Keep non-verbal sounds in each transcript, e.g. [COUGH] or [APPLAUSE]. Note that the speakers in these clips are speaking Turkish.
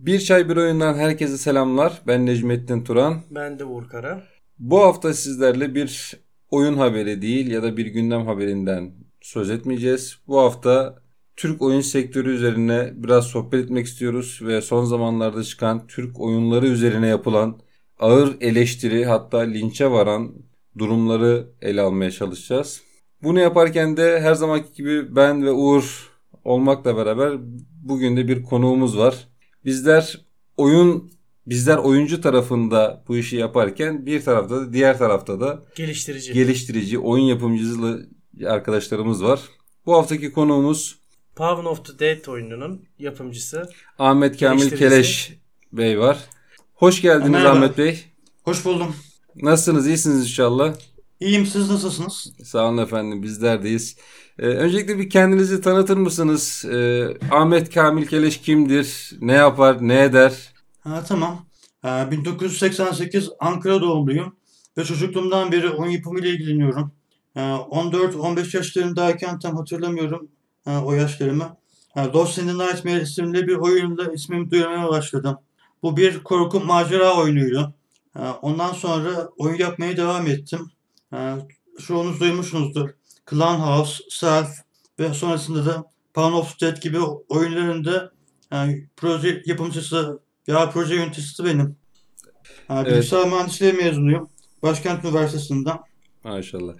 Bir Çay Bir Oyundan herkese selamlar. Ben Necmettin Turan. Ben de Uğur Kara. Bu hafta sizlerle bir oyun haberi değil ya da bir gündem haberinden söz etmeyeceğiz. Bu hafta Türk oyun sektörü üzerine biraz sohbet etmek istiyoruz ve son zamanlarda çıkan Türk oyunları üzerine yapılan ağır eleştiri hatta linçe varan durumları ele almaya çalışacağız. Bunu yaparken de her zamanki gibi ben ve Uğur olmakla beraber bugün de bir konuğumuz var. Bizler oyun bizler oyuncu tarafında bu işi yaparken bir tarafta da diğer tarafta da Geliştirici. geliştirici, oyun yapımcısı arkadaşlarımız var. Bu haftaki konuğumuz Pawn of the Dead oyununun yapımcısı. Ahmet Kamil. Keleş Bey var. Hoş geldiniz Merhaba. Ahmet Bey. Hoş buldum. Nasılsınız? İyisiniz inşallah. İyiyim siz nasılsınız? Sağ olun efendim bizlerdeyiz. Ee, öncelikle bir kendinizi tanıtır mısınız? Ee, Ahmet Kamil Keleş kimdir? Ne yapar? Ne eder? Ha, tamam. Ee, 1988 Ankara doğumluyum ve çocukluğumdan beri oyun yapımıyla ilgileniyorum. Ee, 14-15 yaşlarındayken tam hatırlamıyorum e, o yaşlarımı. E, Lost in the Nightmare isimli bir oyunla ismimi duyurmaya başladım. Bu bir korku macera oyunuydu. E, Ondan sonra oyun yapmaya devam ettim. Çoğunuz duymuşsunuzdur. Clan House, Self ve sonrasında da Pawn of Dead gibi oyunlarında yani proje yapımcısı ya proje yöneticisi benim. Ha, Evet. Bilgisayar mühendisliği mezunuyum. Başkent Üniversitesi'nden. Maşallah.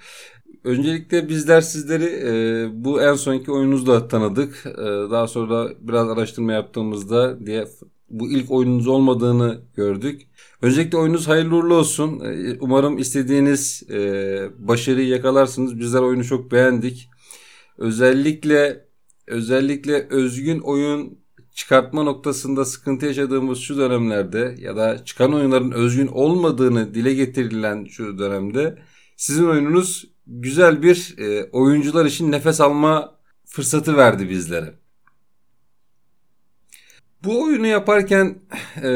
Öncelikle bizler sizleri e, bu en sonki oyununuzla tanıdık. E, daha sonra biraz araştırma yaptığımızda diye bu ilk oyununuz olmadığını gördük. Öncelikle oyununuz hayırlı uğurlu olsun. E, umarım istediğiniz e, başarıyı yakalarsınız. Bizler oyunu çok beğendik. Özellikle özellikle özgün oyun çıkartma noktasında sıkıntı yaşadığımız şu dönemlerde ya da çıkan oyunların özgün olmadığını dile getirilen şu dönemde sizin oyununuz güzel bir e, oyuncular için nefes alma fırsatı verdi bizlere. Bu oyunu yaparken e,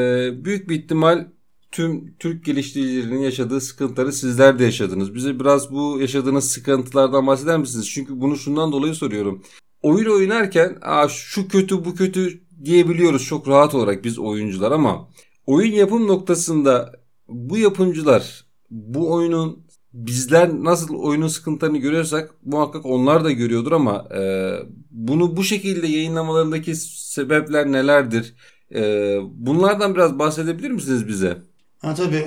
büyük bir ihtimal tüm Türk geliştiricilerinin yaşadığı sıkıntıları sizler de yaşadınız. Bize biraz bu yaşadığınız sıkıntılardan bahseder misiniz? Çünkü bunu şundan dolayı soruyorum. Oyun oynarken Aa, şu kötü bu kötü diyebiliyoruz çok rahat olarak biz oyuncular ama oyun yapım noktasında bu yapımcılar bu oyunun bizler nasıl oyunun sıkıntılarını görüyorsak muhakkak onlar da görüyordur ama e, bunu bu şekilde yayınlamalarındaki sebepler nelerdir? E, bunlardan biraz bahsedebilir misiniz bize? Ha tabii.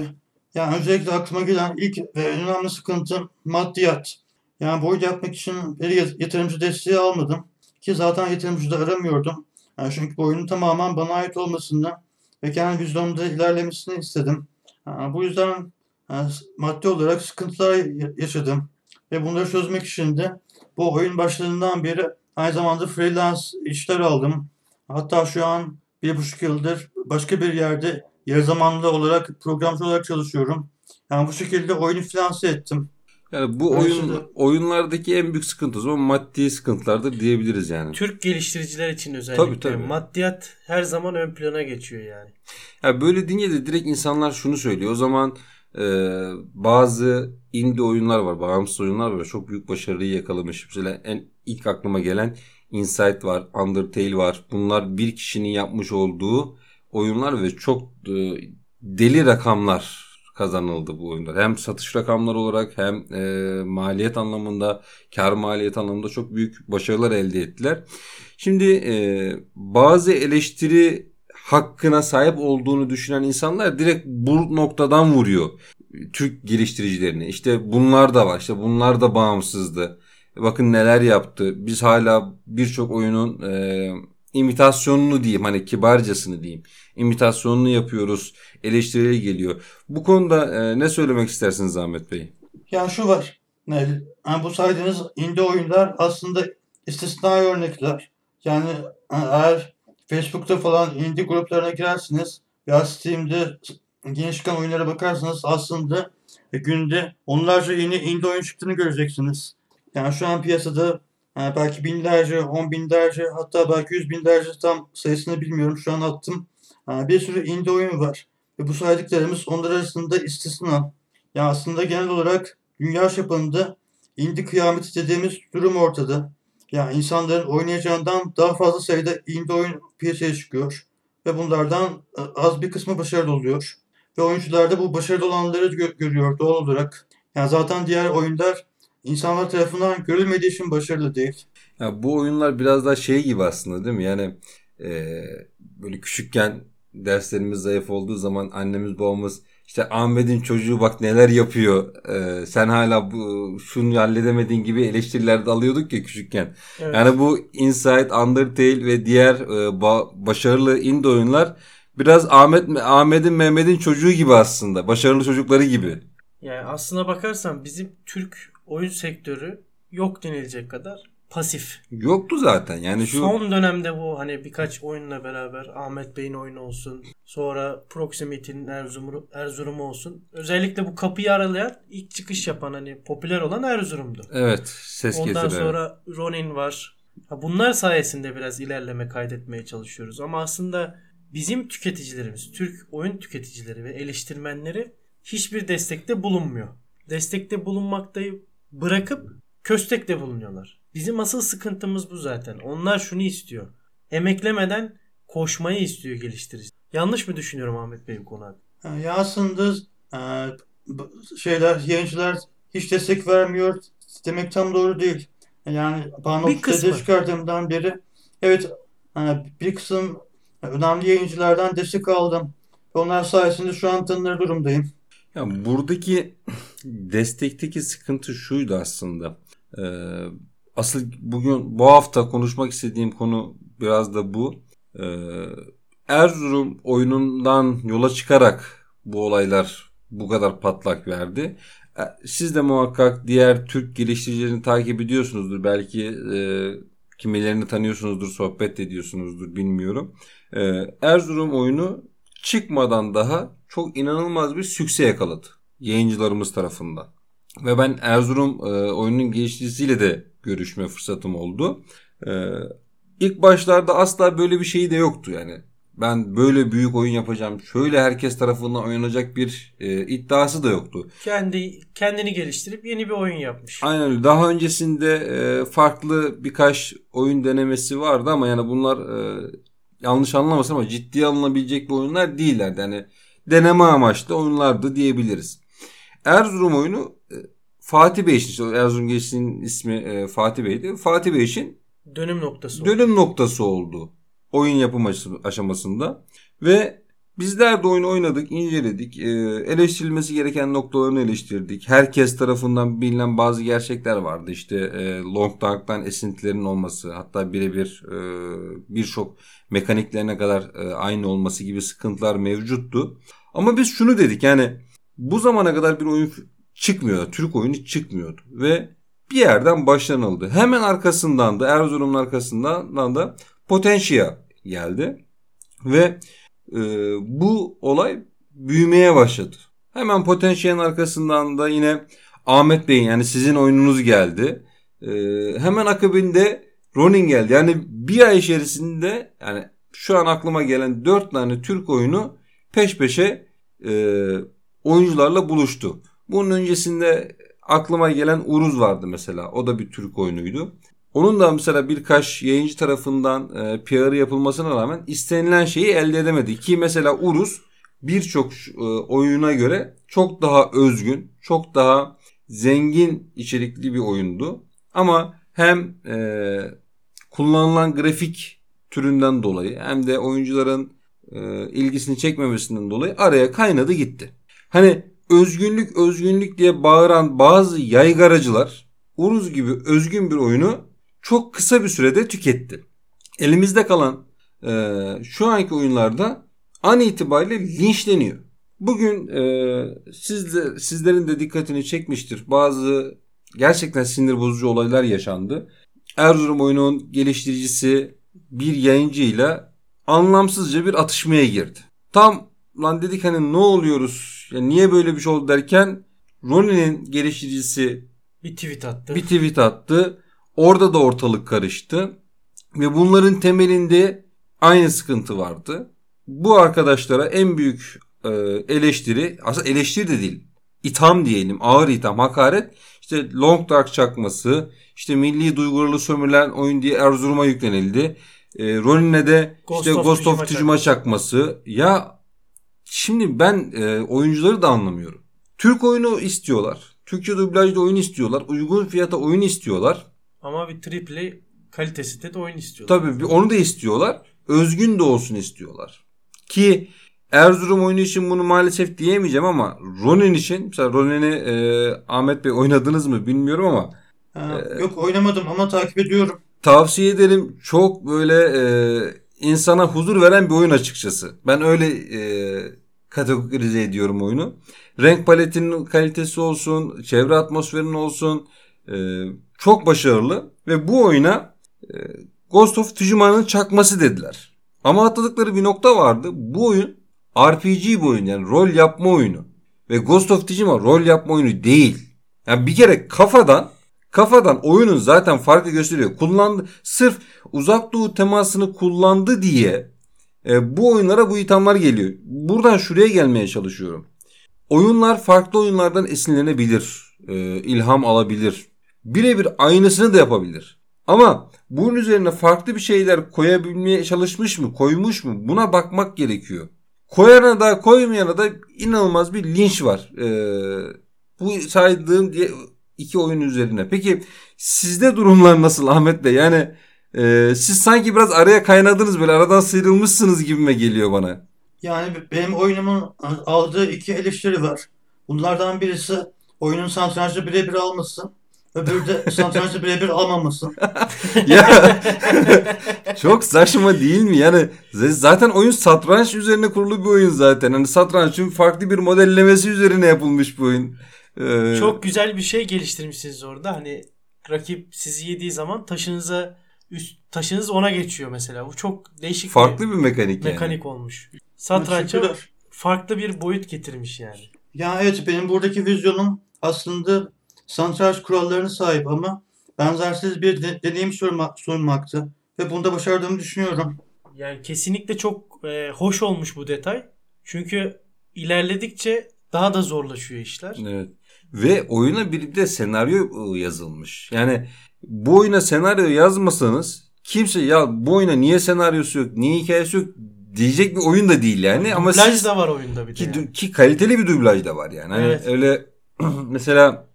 Yani öncelikle aklıma gelen ilk ve en önemli sıkıntı maddiyat. Yani bu oyunu yapmak için bir yat- yatırımcı desteği almadım. Ki zaten yatırımcı da aramıyordum. Yani çünkü bu oyunun tamamen bana ait olmasını ve kendi vizyonumda ilerlemesini istedim. Ha, bu yüzden s- maddi olarak sıkıntılar ya- yaşadım. Ve bunları çözmek için de bu oyun başladığından beri aynı zamanda freelance işler aldım. Hatta şu an bir buçuk yıldır başka bir yerde yarı zamanlı olarak programcı olarak çalışıyorum. Yani bu şekilde oyunu finanse ettim. Yani bu Ben oyun şimdi- oyunlardaki en büyük sıkıntı o zaman maddi sıkıntılardır diyebiliriz yani. Türk geliştiriciler için özellikle. Tabii, tabii. Maddiyat her zaman ön plana geçiyor yani. Ya böyle deyince de direkt insanlar şunu söylüyor. O zaman e, bazı indie oyunlar var, bağımsız oyunlar var. Çok büyük başarıyı yakalamış. Mesela en ilk aklıma gelen Inside var, Undertale var. Bunlar bir kişinin yapmış olduğu oyunlar ve çok e, deli rakamlar kazanıldı bu oyunlar. Hem satış rakamları olarak hem e, maliyet anlamında, kar maliyet anlamında çok büyük başarılar elde ettiler. Şimdi e, bazı eleştiri hakkına sahip olduğunu düşünen insanlar direkt bu noktadan vuruyor. Türk geliştiricilerini. İşte bunlar da var. İşte bunlar da bağımsızdı. Bakın neler yaptı. Biz hala birçok oyunun e, imitasyonunu diyeyim. Hani kibarcasını diyeyim. imitasyonunu yapıyoruz. Eleştirileri geliyor. Bu konuda e, ne söylemek istersiniz Ahmet Bey? Yani şu var. Yani bu saydığınız indie oyunlar aslında istisnai örnekler. Yani eğer Facebook'ta falan indie gruplarına girersiniz ya Steam'de yeni çıkan oyunlara bakarsanız aslında günde onlarca yeni indie oyun çıktığını göreceksiniz. Yani şu an piyasada e, belki binlerce, on binlerce hatta belki yüz binlerce tam sayısını bilmiyorum şu an attım. E, Bir sürü indie oyun var. Ve bu saydıklarımız onlar arasında istisna. Ya aslında genel olarak dünya çapında indie kıyameti dediğimiz durum ortada. Ya insanların oynayacağından daha fazla sayıda indie oyun piyasaya çıkıyor. ve bunlardan e, az bir kısmı başarılı oluyor. Ve oyuncular da bu başarılı olanları gö- görüyor doğal olarak. Yani zaten diğer oyunlar insanlar tarafından görülmediği için başarılı değil. Ya bu oyunlar biraz daha şey gibi aslında değil mi? Yani e, böyle küçükken derslerimiz zayıf olduğu zaman annemiz babamız işte Ahmet'in çocuğu bak neler yapıyor. e, sen hala bu şunu halledemediğin gibi eleştiriler de alıyorduk ya küçükken. Evet. Yani bu Inside, Undertale ve diğer e, ba- başarılı indie oyunlar biraz Ahmet Ahmet'in Mehmet'in çocuğu gibi aslında. Başarılı çocukları gibi. Yani aslına bakarsan bizim Türk oyun sektörü yok denilecek kadar pasif. Yoktu zaten. Yani şu Son dönemde bu hani birkaç oyunla beraber Ahmet Bey'in oyunu olsun. Sonra Proximity'nin Erzurum, Erzurum olsun. Özellikle bu kapıyı aralayan ilk çıkış yapan hani popüler olan Erzurum'du. evet ses Ondan getiren. sonra Ronin var. Bunlar sayesinde biraz ilerleme kaydetmeye çalışıyoruz. Ama aslında bizim tüketicilerimiz, Türk oyun tüketicileri ve eleştirmenleri hiçbir destekte bulunmuyor. Destekte bulunmaktayı bırakıp köstekte bulunuyorlar. Bizim asıl sıkıntımız bu zaten. Onlar şunu istiyor. Emeklemeden koşmayı istiyor geliştirici. Yanlış mı düşünüyorum Ahmet Bey bu konu hakkında? Ya aslında e, şeyler, yayıncılar hiç destek vermiyor demek tam doğru değil. Yani kısmı. dedi çıkardığımdan beri evet e, bir kısım önemli yayıncılardan destek aldım. Onlar sayesinde şu an tanınır durumdayım. Ya buradaki [LAUGHS] destekteki sıkıntı şuydu aslında. Ee, asıl bugün bu hafta konuşmak istediğim konu biraz da bu. Ee, Erzurum oyunundan yola çıkarak bu olaylar bu kadar patlak verdi. Ee, Siz de muhakkak diğer Türk geliştiricilerini takip ediyorsunuzdur. Belki e, kimilerini tanıyorsunuzdur, sohbet ediyorsunuzdur bilmiyorum. Ee, Erzurum oyunu çıkmadan daha çok inanılmaz bir sükse yakaladı yayıncılarımız tarafından. Ve ben Erzurum e, oyunun geliştiricisiyle de görüşme fırsatım oldu. E, ilk başlarda asla böyle bir şey de yoktu yani. Ben böyle büyük oyun yapacağım, şöyle herkes tarafından oynanacak bir e, iddiası da yoktu. Kendi kendini geliştirip yeni bir oyun yapmış. Aynen öyle. Daha öncesinde e, farklı birkaç oyun denemesi vardı ama yani bunlar e, yanlış anlamasın ama ciddiye alınabilecek bir oyunlar değillerdi. Yani deneme amaçlı oyunlardı diyebiliriz. Erzurum oyunu e, Fatih Bey için, işte Erzurum Gençliği'nin ismi e, Fatih Bey'di. Fatih Bey için Dönüm noktası. dönüm noktası oldu oyun yapım aşamasında ve bizler de oyunu oynadık, inceledik, e, eleştirilmesi gereken noktalarını eleştirdik. Herkes tarafından bilinen bazı gerçekler vardı. İşte e, Long Dark'tan esintilerin olması, hatta birebir e, birçok mekaniklerine kadar e, aynı olması gibi sıkıntılar mevcuttu. Ama biz şunu dedik yani bu zamana kadar bir oyun çıkmıyordu. Türk oyunu çıkmıyordu ve bir yerden başlanıldı. Hemen arkasından da Erzurum'un arkasından da Potentia geldi. Ve e, bu olay büyümeye başladı. Hemen Potentia'nın arkasından da yine Ahmet Bey'in yani sizin oyununuz geldi. E, hemen akabinde Ronin geldi. Yani bir ay içerisinde yani şu an aklıma gelen dört tane Türk oyunu peş peşe e, oyuncularla buluştu. Bunun öncesinde aklıma gelen Uruz vardı mesela. O da bir Türk oyunuydu. Onun da mesela birkaç yayıncı tarafından e, PR'ı yapılmasına rağmen istenilen şeyi elde edemedi. Ki mesela Uruz birçok e, oyuna göre çok daha özgün, çok daha zengin içerikli bir oyundu. Ama hem e, kullanılan grafik türünden dolayı hem de oyuncuların e, ilgisini çekmemesinden dolayı araya kaynadı gitti. Hani özgünlük özgünlük diye bağıran bazı yaygaracılar Uruz gibi özgün bir oyunu çok kısa bir sürede tüketti. Elimizde kalan e, şu anki oyunlarda an itibariyle linçleniyor. Bugün e, sizde, sizlerin de dikkatini çekmiştir. Bazı gerçekten sinir bozucu olaylar yaşandı. Erzurum oyunun geliştiricisi bir yayıncıyla anlamsızca bir atışmaya girdi. Tam lan dedik hani ne oluyoruz? Ya niye böyle bir şey oldu derken Ronin'in geliştiricisi Bir tweet attı. bir tweet attı. Orada da ortalık karıştı. Ve bunların temelinde aynı sıkıntı vardı. Bu arkadaşlara en büyük e, eleştiri, aslında eleştiri de değil, itham diyelim, ağır itham, hakaret. İşte Long Dark çakması, işte milli duygularla sömürülen oyun diye Erzurum'a yüklenildi. E, Ronin'e de Ghost işte of Ghost of Tsushima çakması. Ya şimdi ben e, oyuncuları da anlamıyorum. Türk oyunu istiyorlar. Türkçe dublajda oyun istiyorlar. Uygun fiyata oyun istiyorlar. Ama bir AAA kalitesinde de oyun istiyorlar. Tabii onu da istiyorlar. Özgün de olsun istiyorlar. Ki Erzurum oyunu için bunu maalesef diyemeyeceğim ama Ronin için mesela Ronin'i e, Ahmet Bey oynadınız mı bilmiyorum ama Ha, Ee, yok oynamadım ama takip ediyorum. tavsiye ederim. Çok böyle e, insana huzur veren bir oyun açıkçası. Ben öyle e, kategorize ediyorum oyunu. Renk paletinin kalitesi olsun, çevre atmosferinin olsun e, çok başarılı ve bu oyuna e, Ghost of Tsushima'nın çakması dediler. Ama atladıkları bir nokta vardı. Bu oyun RPG bir oyun yani rol yapma oyunu. Ve Ghost of Tsushima rol yapma oyunu değil. Yani bir kere kafadan kafadan oyunun zaten farkı gösteriyor. Kullandı sırf uzak doğu temasını kullandı diye e, bu oyunlara bu ithamlar geliyor. Buradan şuraya gelmeye çalışıyorum. Oyunlar farklı oyunlardan esinlenebilir. e, ilham alabilir. Birebir aynısını da yapabilir. Ama bunun üzerine farklı bir şeyler koyabilmeye çalışmış mı, koymuş mu? Buna bakmak gerekiyor. Koyana da koymayana da inanılmaz bir linç var. Ee, bu saydığım diye iki oyun üzerine. Peki sizde durumlar nasıl Ahmet Bey? Yani e, siz sanki biraz araya kaynadınız böyle aradan sıyrılmışsınız gibime geliyor bana. Yani benim oyunumun aldığı iki eleştiri var. Bunlardan birisi oyunun satrançta birebir alması. Öbürü de [LAUGHS] satrançta birebir almaması. [LAUGHS] ya [LAUGHS] çok saçma değil mi? Yani zaten oyun satranç üzerine kurulu bir oyun zaten. Hani satrançın farklı bir modellemesi üzerine yapılmış bir oyun. Ee, Çok güzel bir şey geliştirmişsiniz orada. Hani rakip sizi yediği zaman taşınıza üst taşınız ona geçiyor mesela. Bu çok değişik farklı bir bir mekanik yani. mekanik olmuş. Satrança farklı bir boyut getirmiş yani. Ya evet benim buradaki vizyonum aslında satranç kurallarına sahip ama benzersiz bir de- deneyim sunma, sunmaktı. Ve bunda başardığımı düşünüyorum. Yani kesinlikle çok e, hoş olmuş bu detay. Çünkü ilerledikçe daha da zorlaşıyor işler. Evet. Ve oyuna bir de senaryo e, yazılmış. Yani bu oyuna senaryo yazmasanız kimse ya bu oyuna niye senaryosu yok, niye hikayesi yok diyecek bir oyun da değil yani. Ama Dublaj siz da var oyunda bir de. ki, yani. ki kaliteli bir dublaj da var yani. Hani Evet. öyle [CLEARS THROAT] mesela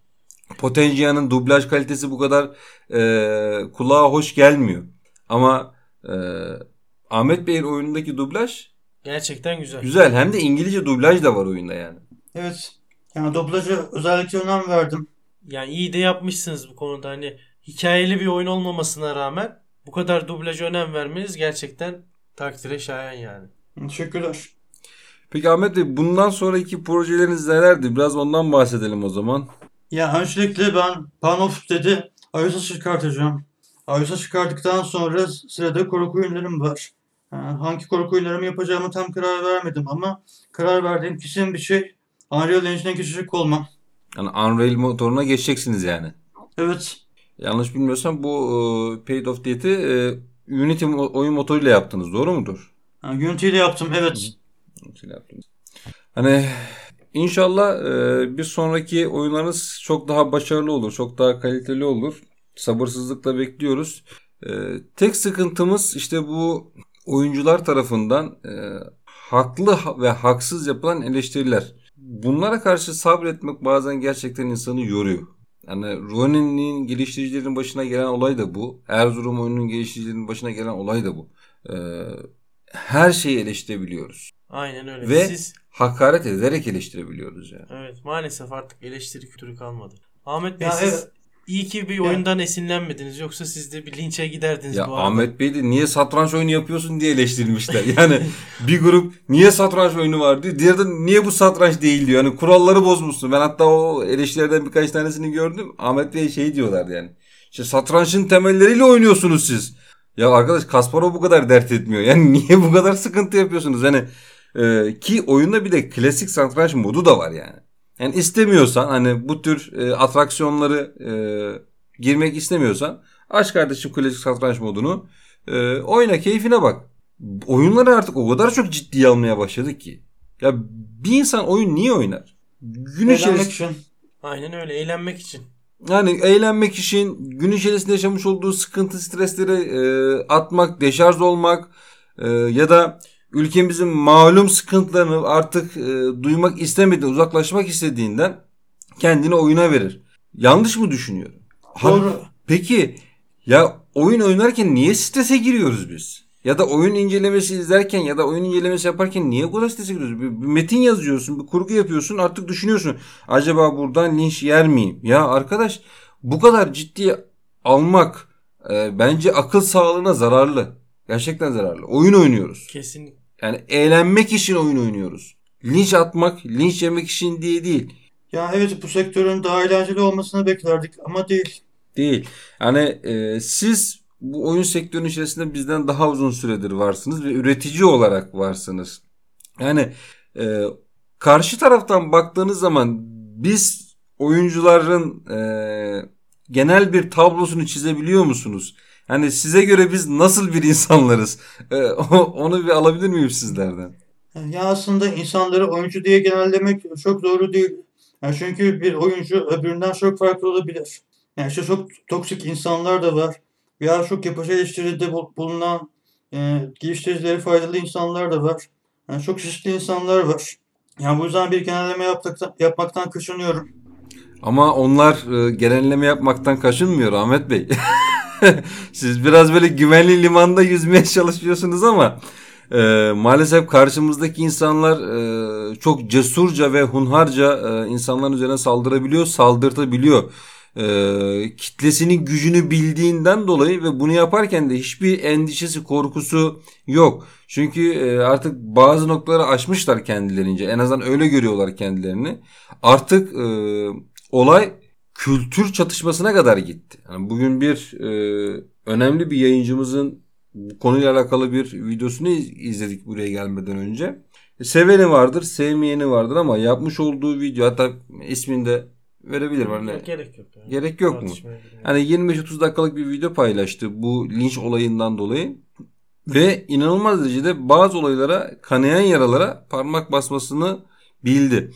Potencia'nın dublaj kalitesi bu kadar e, kulağa hoş gelmiyor. Ama e, Ahmet Bey'in oyunundaki dublaj Gerçekten güzel. güzel. Hem de İngilizce dublaj da var oyunda yani. Evet. Yani dublaja özellikle önem verdim. Yani iyi de yapmışsınız bu konuda. Hani hikayeli bir oyun olmamasına rağmen bu kadar dublaja önem vermeniz gerçekten takdire şayan yani. Teşekkürler. Peki Ahmet Bey bundan sonraki projeleriniz nelerdi? Biraz ondan bahsedelim o zaman. Ya öncelikle ben Pan of dedi Ayos'a çıkartacağım. Ayos'a çıkarttıktan sonra sırada korku oyunlarım var. Ha, Hangi korku oyunlarımı yapacağımı tam karar vermedim ama karar verdiğim kesin bir şey Unreal Engine'e geçecek olmam. Yani Unreal motoruna geçeceksiniz yani. Evet. Yanlış bilmiyorsam bu e, Paid of Death'i e, Unity oyun motoruyla yaptınız. Doğru mudur? Ha, Unity ile yaptım evet. Unity ile yaptınız. Hani inşallah e, bir sonraki oyunlarınız çok daha başarılı olur. Çok daha kaliteli olur. Sabırsızlıkla bekliyoruz. E, tek sıkıntımız işte bu oyuncular tarafından e, haklı ha- ve haksız yapılan eleştiriler. Bunlara karşı sabretmek bazen gerçekten insanı yoruyor. Yani Ronin'in geliştiricilerin başına gelen olay da bu. Erzurum oyununun geliştiricilerin başına gelen olay da bu. E, her şeyi eleştirebiliyoruz. Aynen öyle. Ve- Siz Hakaret ederek eleştirebiliyoruz yani. evet maalesef artık eleştiri kültürü kalmadı. Ahmet Bey Ya siz evet. İyi ki bir Ya- oyundan esinlenmediniz. Yoksa siz de bir linçe giderdiniz Ya bu arada. Ahmet Bey de niye satranç oyunu yapıyorsun diye eleştirilmişler. Yani [LAUGHS] bir grup niye satranç oyunu var diyor. Diğeri de niye bu satranç değil diyor. Yani kuralları bozmuşsun. Ben hatta o eleştirilerden birkaç tanesini gördüm. Ahmet Bey şey diyorlardı yani. İşte satrançın temelleriyle oynuyorsunuz siz. Ya arkadaş Kasparov bu kadar dert etmiyor. Yani [LAUGHS] niye bu kadar sıkıntı yapıyorsunuz? Yani e, ki oyunda bir de klasik satranç modu da var yani. Yani istemiyorsan hani bu tür e, atraksiyonları e, girmek istemiyorsan aç kardeşim klasik satranç modunu e, oyna keyfine bak. Oyunları artık o kadar çok ciddiye almaya başladık ki. Ya bir insan oyun niye oynar? Gün Eğlenmek için. Aynen öyle eğlenmek için. Yani eğlenmek için gün içerisinde yaşamış olduğu sıkıntı, stresleri e, atmak, deşarj olmak e, ya da ülkemizin malum sıkıntılarını artık e, duymak istemediği, uzaklaşmak istediğinden kendini oyuna verir. Yanlış mı düşünüyorum? Doğru. Peki ya oyun oynarken niye strese giriyoruz biz? Ya da oyun incelemesi izlerken ya da oyun incelemesi yaparken niye bu kadar strese giriyoruz? Bir, bir metin yazıyorsun, bir kurgu yapıyorsun artık düşünüyorsun. Acaba buradan linç yer miyim? Ya arkadaş bu kadar ciddi almak e, bence akıl sağlığına zararlı. Gerçekten zararlı. Oyun oynuyoruz. Kesinlikle. Yani eğlenmek için oyun oynuyoruz. Linç atmak, linç yemek için diye değil. Ya evet bu sektörün daha eğlenceli olmasını beklerdik ama değil. Değil. Yani e, siz bu oyun sektörünün içerisinde bizden daha uzun süredir varsınız ve üretici olarak varsınız. Yani e, karşı taraftan baktığınız zaman biz oyuncuların e, genel bir tablosunu çizebiliyor musunuz? Yani size göre biz nasıl bir insanlarız? E, onu bir alabilir miyim sizlerden? Ya aslında insanları oyuncu diye genellemek çok doğru değil. Yani çünkü bir oyuncu öbüründen çok farklı olabilir. Yani işte çok toksik insanlar da var. Veya çok yapıcı eleştiride bulunan e, geliştiricileri faydalı insanlar da var. Yani çok çeşitli insanlar var. Yani bu yüzden bir genelleme yapmaktan, yapmaktan kaçınıyorum. Ama onlar e, genelleme yapmaktan kaçınmıyor Ahmet Bey. [LAUGHS] [LAUGHS] Siz biraz böyle güvenli limanda yüzmeye çalışıyorsunuz ama e, maalesef karşımızdaki insanlar e, çok cesurca ve hunharca e, insanların üzerine saldırabiliyor, saldırtabiliyor. E, kitlesinin gücünü bildiğinden dolayı ve bunu yaparken de hiçbir endişesi, korkusu yok. Çünkü e, artık bazı noktaları aşmışlar kendilerince. En azından öyle görüyorlar kendilerini. Artık e, olay kültür çatışmasına kadar gitti. Yani bugün bir e, önemli bir yayıncımızın bu konuyla alakalı bir videosunu izledik buraya gelmeden önce. E, seveni vardır, sevmeyeni vardır ama yapmış olduğu video hatta ismini de verebilirim. Hani, gerek yok. Yani. Gerek yok mu? Hani 25-30 dakikalık bir video paylaştı bu linç olayından dolayı. Ve inanılmaz derecede bazı olaylara, kanayan yaralara parmak basmasını bildi.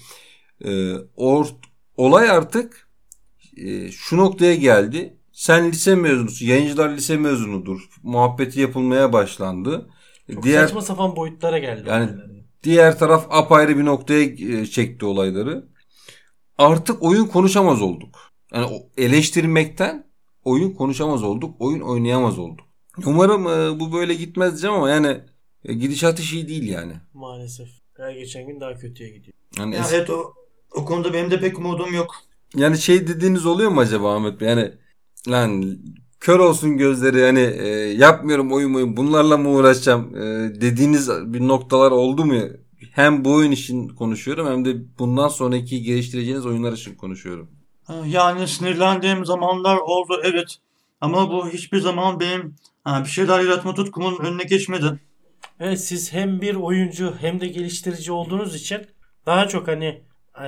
Ee, or, olay artık e, şu noktaya geldi. Sen lise mezunusun, yayıncılar lise mezunudur. Muhabbeti yapılmaya başlandı. Çok diğer, saçma sapan boyutlara geldi. Yani diğer taraf apayrı bir noktaya e, çekti olayları. Artık oyun konuşamaz olduk. Yani eleştirmekten oyun konuşamaz olduk, oyun oynayamaz olduk. Umarım e, bu böyle gitmez diyeceğim ama yani e, gidişat hiç iyi değil yani. Maalesef. Her geçen gün daha kötüye gidiyor. Yani ya es- evet o, o konuda benim de pek umudum yok. Yani şey dediğiniz oluyor mu acaba Ahmet Bey? Yani lan kör olsun gözleri yani e, yapmıyorum oyun oyun bunlarla mı uğraşacağım e, dediğiniz bir noktalar oldu mu? Hem bu oyun için konuşuyorum hem de bundan sonraki geliştireceğiniz oyunlar için konuşuyorum. Yani sinirlendiğim zamanlar oldu evet. Ama bu hiçbir zaman benim ha, bir şeyler yaratma tutkumun önüne geçmedi. Evet siz hem bir oyuncu hem de geliştirici olduğunuz için daha çok hani e,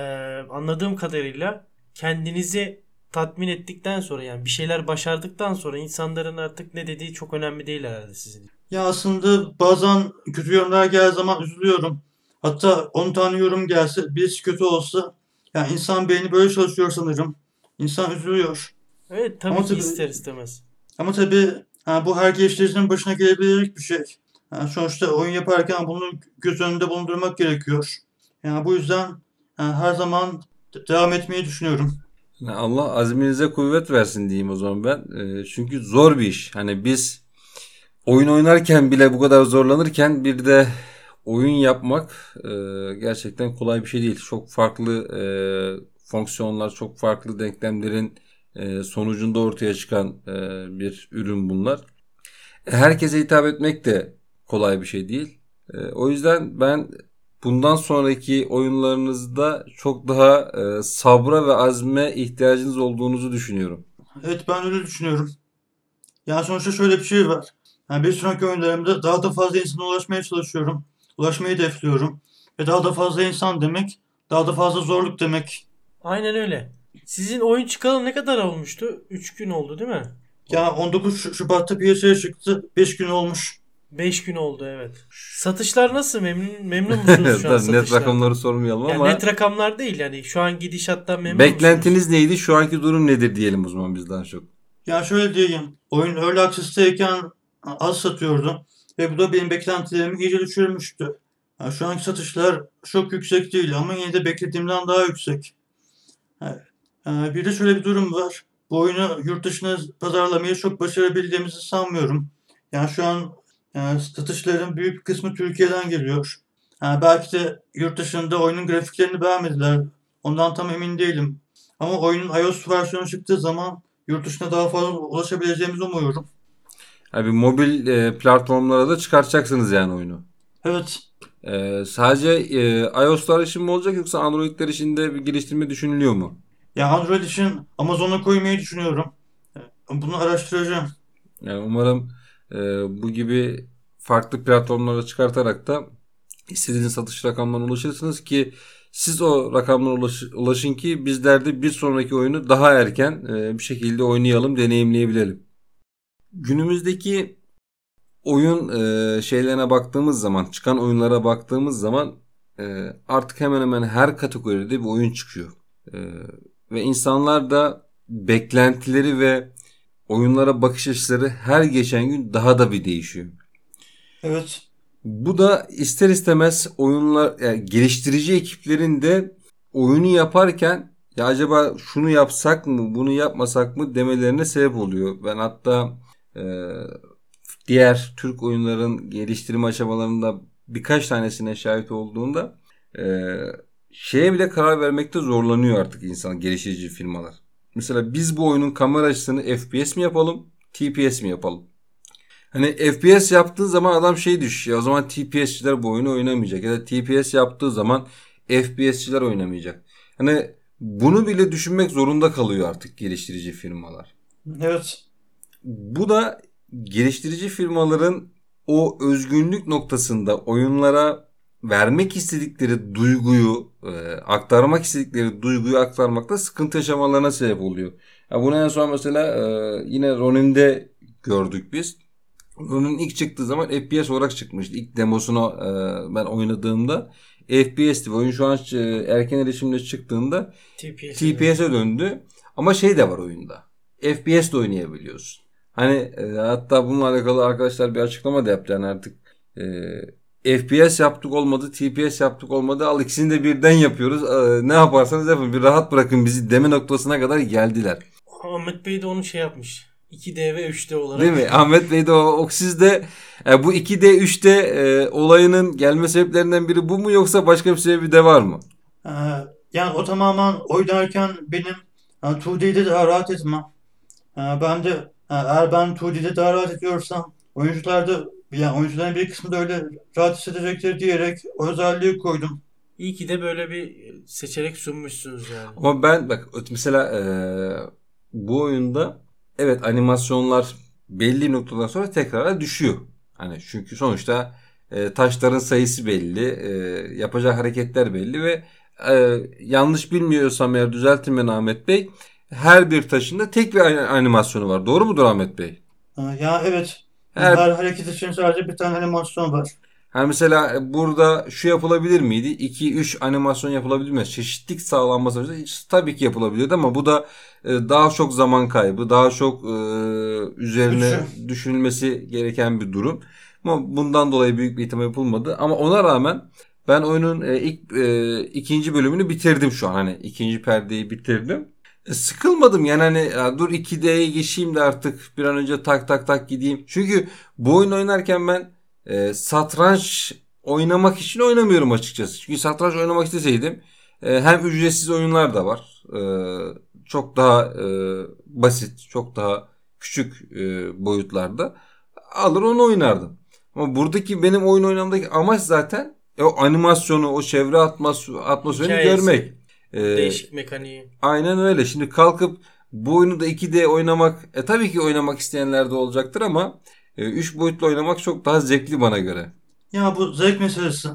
anladığım kadarıyla kendinizi tatmin ettikten sonra yani bir şeyler başardıktan sonra insanların artık ne dediği çok önemli değil herhalde sizin. Ya aslında bazen kötü yorumlar geldiği zaman üzülüyorum. Hatta 10 tane yorum gelse birisi kötü olsa ya insan beyni böyle çalışıyor sanırım. İnsan üzülüyor. Evet tabii ama ki tabii, ister istemez. Ama tabii ha, bu her geliştiricinin başına gelebilecek bir şey. Yani sonuçta oyun yaparken bunu göz önünde bulundurmak gerekiyor. Yani bu yüzden yani her zaman devam etmeyi düşünüyorum. Allah azminize kuvvet versin diyeyim o zaman ben. E, çünkü zor bir iş. Hani biz oyun oynarken bile bu kadar zorlanırken bir de oyun yapmak e, gerçekten kolay bir şey değil. Çok farklı e, fonksiyonlar, çok farklı denklemlerin e, sonucunda ortaya çıkan e, bir ürün bunlar. Herkese hitap etmek de kolay bir şey değil. E, o yüzden ben bundan sonraki oyunlarınızda çok daha e, sabra ve azme ihtiyacınız olduğunuzu düşünüyorum. Evet ben öyle düşünüyorum. Yani sonuçta şöyle bir şey var. Yani bir sonraki oyunlarımda daha da fazla insana ulaşmaya çalışıyorum. Ulaşmayı hedefliyorum. Ve daha da fazla insan demek, daha da fazla zorluk demek. Aynen öyle. Sizin oyun çıkalı ne kadar olmuştu? 3 gün oldu değil mi? Ya 19 Şubat'ta piyasaya çıktı. 5 gün olmuş. 5 gün oldu evet. Satışlar nasıl? Memnun memnun musunuz şu an [LAUGHS] Tabii net rakamları sormayalım Yani ama net rakamlar değil yani şu an gidişattan memnun beklentiniz musunuz? neydi? Şu anki durum nedir diyelim o zaman biz daha çok. Ya şöyle diyeyim. Oyun Early Access'teyken az satıyordu. Ve bu da benim beklentilerimi iyice düşürmüştü. Ya şu anki satışlar çok yüksek değil ama yine de beklediğimden daha yüksek. Ha, e, Bir de şöyle bir durum var. Bu oyunu yurt dışına pazarlamayı çok başarabildiğimizi sanmıyorum. Yani şu an e, satışların büyük bir kısmı Türkiye'den geliyor. Ha, belki de yurt dışında oyunun grafiklerini beğenmediler. Ondan tam emin değilim. Ama oyunun iOS versiyonu çıktığı zaman yurt dışına daha fazla ulaşabileceğimizi umuyorum. Abi mobil e, platformlara da çıkartacaksınız yani oyunu. Evet. E, sadece e, iOS'lar için mi olacak yoksa Android'ler için de bir geliştirme düşünülüyor mu? Ya Android için Amazon'a koymayı düşünüyorum. Bunu araştıracağım. Yani umarım e, bu gibi farklı platformlara çıkartarak da istediğiniz satış rakamlarına ulaşırsınız ki siz o rakamlara ulaş- ulaşın ki bizler de bir sonraki oyunu daha erken e, bir şekilde oynayalım, deneyimleyebilelim. Günümüzdeki oyun e, şeylerine baktığımız zaman, çıkan oyunlara baktığımız zaman e, artık hemen hemen her kategoride bir oyun çıkıyor. Ve insanlar da beklentileri ve oyunlara bakış açıları her geçen gün daha da bir değişiyor. Evet. Bu da ister istemez oyunlar yani geliştirici ekiplerin de oyunu yaparken ya acaba şunu yapsak mı bunu yapmasak mı demelerine sebep oluyor. Ben hatta e, diğer Türk oyunların geliştirme aşamalarında birkaç tanesine şahit olduğunda e, şeye bile karar vermekte zorlanıyor artık insan geliştirici firmalar. Mesela biz bu oyunun kamera açısını FPS mi yapalım, TPS mi yapalım? Hani FPS yaptığı zaman adam şey düşüyor. O zaman TPS'çiler bu oyunu oynamayacak. Ya da TPS yaptığı zaman FPS'çiler oynamayacak. Hani bunu bile düşünmek zorunda kalıyor artık geliştirici firmalar. Evet. Bu da geliştirici firmaların o özgünlük noktasında oyunlara vermek istedikleri duyguyu, e, aktarmak istedikleri duyguyu aktarmakta sıkıntı yaşamalarına sebep oluyor. Ya bunu en son mesela e, yine Ronin'de gördük biz. Ronin ilk çıktığı zaman FPS olarak çıkmıştı. İlk demosunu e, ben oynadığımda FPS'ti. Oyun şu an e, erken erişimle çıktığında TPS. TPS'e döndü. Ama şey de var oyunda. FPS de oynayabiliyorsun. Hani e, hatta bununla alakalı arkadaşlar bir açıklama da yaptı. Yani artık e, FPS yaptık olmadı, TPS yaptık olmadı. Al ikisini de birden yapıyoruz. E, ne yaparsanız yapın. Bir rahat bırakın bizi deme noktasına kadar geldiler. Ahmet Bey de onu şey yapmış. 2D ve 3D olarak. Değil mi? Ahmet Bey de o Oksiz'de e, bu 2D 3D e, olayının gelme sebeplerinden biri bu mu yoksa başka bir sebebi de var mı? Ee, yani o tamamen oynarken benim yani 2D'de daha rahat etmem. Ee, ben de yani eğer ben 2D'de daha rahat ediyorsam oyuncular da yani oyuncuların bir kısmı da öyle rahat hissedecektir diyerek o özelliği koydum. İyi ki de böyle bir seçenek sunmuşsunuz yani. Ama ben bak mesela e, bu oyunda evet animasyonlar belli noktadan sonra tekrar düşüyor. Hani çünkü sonuçta e, taşların sayısı belli, e, yapacak hareketler belli ve e, yanlış bilmiyorsam eğer düzeltin beni Ahmet Bey. Her bir taşında tek bir ani- animasyonu var. Doğru mudur Ahmet Bey? Ya evet. Her- Her hareket için sadece bir tane animasyon var. Ha mesela burada şu yapılabilir miydi? 2-3 animasyon yapılabilir mi? Çeşitlilik sağlanması tabii ki yapılabilirdi ama bu da e, daha çok zaman kaybı, daha çok e, üzerine düşünülmesi gereken bir durum. Ama bundan dolayı büyük bir ihtimal yapılmadı. Ama ona rağmen ben oyunun e, ilk e, ikinci bölümünü bitirdim şu an. Hani ikinci perdeyi bitirdim. Sıkılmadım yani hani ya dur 2D'ye geçeyim de artık bir an önce tak tak tak gideyim. Çünkü bu oyun oynarken ben e, satranç oynamak için oynamıyorum açıkçası. Çünkü satranç oynamak isteseydim e, hem ücretsiz oyunlar da var. E, çok daha e, basit, çok daha küçük e, boyutlarda alır onu oynardım. Ama buradaki benim oyun oynamdaki amaç zaten e, o animasyonu, o çevre atmos atmosferini Hikayesi. görmek. E, Değişik mekaniği. Aynen öyle. Şimdi kalkıp bu oyunu da 2D oynamak e, tabii ki oynamak isteyenler de olacaktır ama 3 boyutlu oynamak çok daha zevkli bana göre. Ya bu zevk meselesi.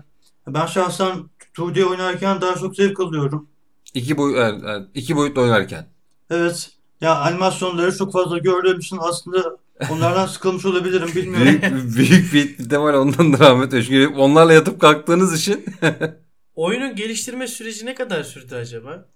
Ben şahsen 2D oynarken daha çok zevk alıyorum. İki, boy yani, yani iki boyutlu oynarken. Evet. Ya animasyonları çok fazla gördüğüm için aslında Onlardan [LAUGHS] sıkılmış olabilirim bilmiyorum. büyük, büyük bir ihtimal ondan da Ahmet Bey. Çünkü hep onlarla yatıp kalktığınız için. [LAUGHS] Oyunun geliştirme süreci ne kadar sürdü acaba?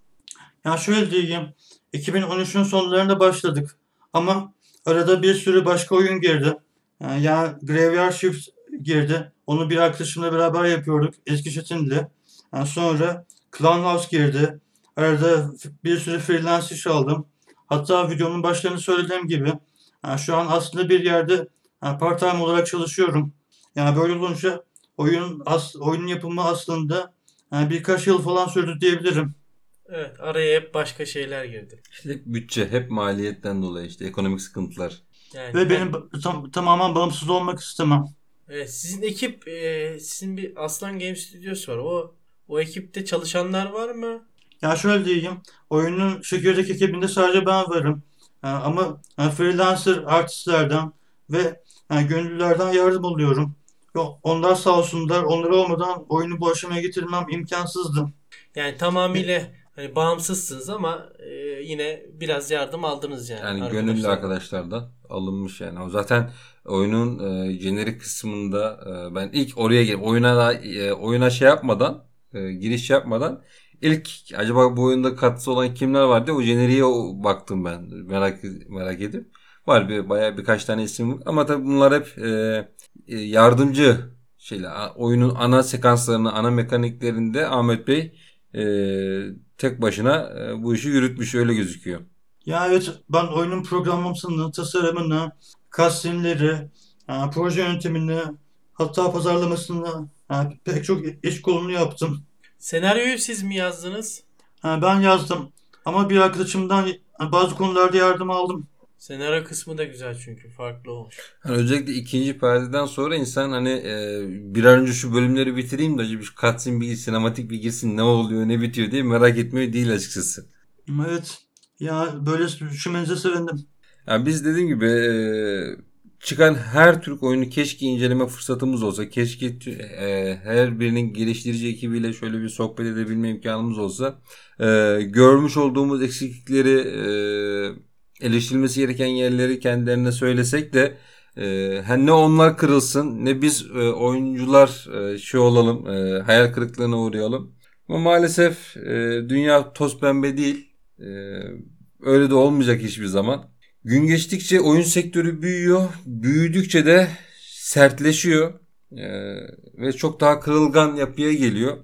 Ya şöyle diyeyim. 2013'ün sonlarında başladık. Ama arada bir sürü başka oyun girdi. Yani, yani Graveyard Shift girdi. Onu bir arkadaşımla beraber yapıyorduk. Eski Çetin'le. Yani sonra Clown House girdi. Arada bir sürü freelance iş aldım. Hatta videonun başlarını söylediğim gibi yani şu an aslında bir yerde yani part time olarak çalışıyorum. Yani böyle olunca oyun as, oyunun yapımı aslında yani birkaç yıl falan sürdü diyebilirim. Evet araya hep başka şeyler girdi. İşte bütçe, hep maliyetten dolayı işte ekonomik sıkıntılar. Yani Ve benim tam, tamamen bağımsız olmak istemem. Evet, sizin ekip e, sizin bir Aslan Game Studios var. O o ekipte çalışanlar var mı? Ya şöyle diyeyim. Oyunun çekirdek ekibinde sadece ben varım. Ha, ama freelancer artistlerden ve ha, gönüllülerden yardım alıyorum. Yok, onlar sağ olsunlar. Onlar olmadan oyunu bu aşamaya getirmem imkansızdı. Yani tamamıyla hani bağımsızsınız ama e, yine biraz yardım aldınız yani. Yani arkadaşlar. gönüllü arkadaşlardan alınmış yani. O zaten oyunun e, jenerik kısmında e, ben ilk oraya gel oyuna da, e, oyuna şey yapmadan e, giriş yapmadan ilk acaba bu oyunda katkısı olan kimler var diye o jeneriğe baktım ben merak merak edip. Var bir bayağı birkaç tane isim var. ama tabii bunlar hep e, yardımcı şeyler. A- Oyunun ana sekanslarını, ana mekaniklerinde Ahmet Bey e, tek başına e, bu işi yürütmüş öyle gözüküyor. Ya evet ben oyunun programlamasını, tasarımını, cutscene'leri, ha, proje yönetimini, hatta pazarlamasını ha, pek çok iş kolunu yaptım. Senaryoyu siz mi yazdınız? Ha, ben yazdım ama bir arkadaşımdan bazı konularda yardım aldım. Senaryo kısmı da güzel çünkü farklı olmuş. Hani özellikle ikinci perdeden sonra insan hani e, bir an önce şu bölümleri bitireyim de acaba şu cutscene bir sinematik bir girsin ne oluyor ne bitiyor diye merak etmiyor değil açıkçası. Evet. Ya böyle düşünmenize sevindim. Yani biz dediğim gibi e, çıkan her Türk oyunu keşke inceleme fırsatımız olsa. Keşke e, her birinin geliştirici ekibiyle şöyle bir sohbet edebilme imkanımız olsa. E, görmüş olduğumuz eksiklikleri e, eleştirilmesi gereken yerleri kendilerine söylesek de e, ne onlar kırılsın ne biz e, oyuncular e, şey olalım e, hayal kırıklığına uğrayalım. Ama maalesef e, dünya toz pembe değil. E, öyle de olmayacak hiçbir zaman. Gün geçtikçe oyun sektörü büyüyor. Büyüdükçe de sertleşiyor. Ee, ve çok daha kırılgan yapıya geliyor.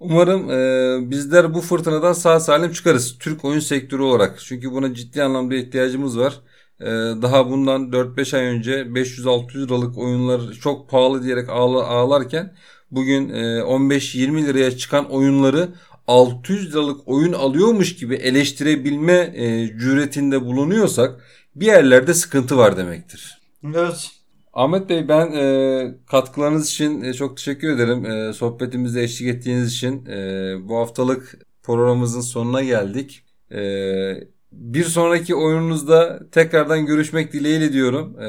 Umarım e, bizler bu fırtınadan sağ salim çıkarız. Türk oyun sektörü olarak. Çünkü buna ciddi anlamda ihtiyacımız var. Ee, daha bundan 4-5 ay önce 500-600 liralık oyunlar çok pahalı diyerek ağla- ağlarken bugün e, 15-20 liraya çıkan oyunları 600 liralık oyun alıyormuş gibi eleştirebilme e, cüretinde bulunuyorsak bir yerlerde sıkıntı var demektir. Evet. Ahmet Bey ben e, katkılarınız için e, çok teşekkür ederim. E, sohbetimizde eşlik ettiğiniz için e, bu haftalık programımızın sonuna geldik. E, bir sonraki oyununuzda tekrardan görüşmek dileğiyle diyorum. E,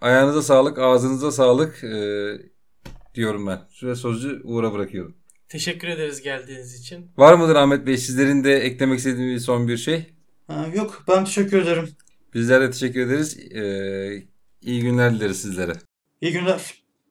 ayağınıza sağlık, ağzınıza sağlık e, diyorum ben. Süre sözcü Uğur'a bırakıyorum. Teşekkür ederiz geldiğiniz için. Var mıdır Ahmet Bey sizlerin de eklemek istediğiniz son bir şey? Ha, yok ben teşekkür ederim. Bizler de teşekkür ederiz. Ee, iyi günler dileriz sizlere. İyi günler.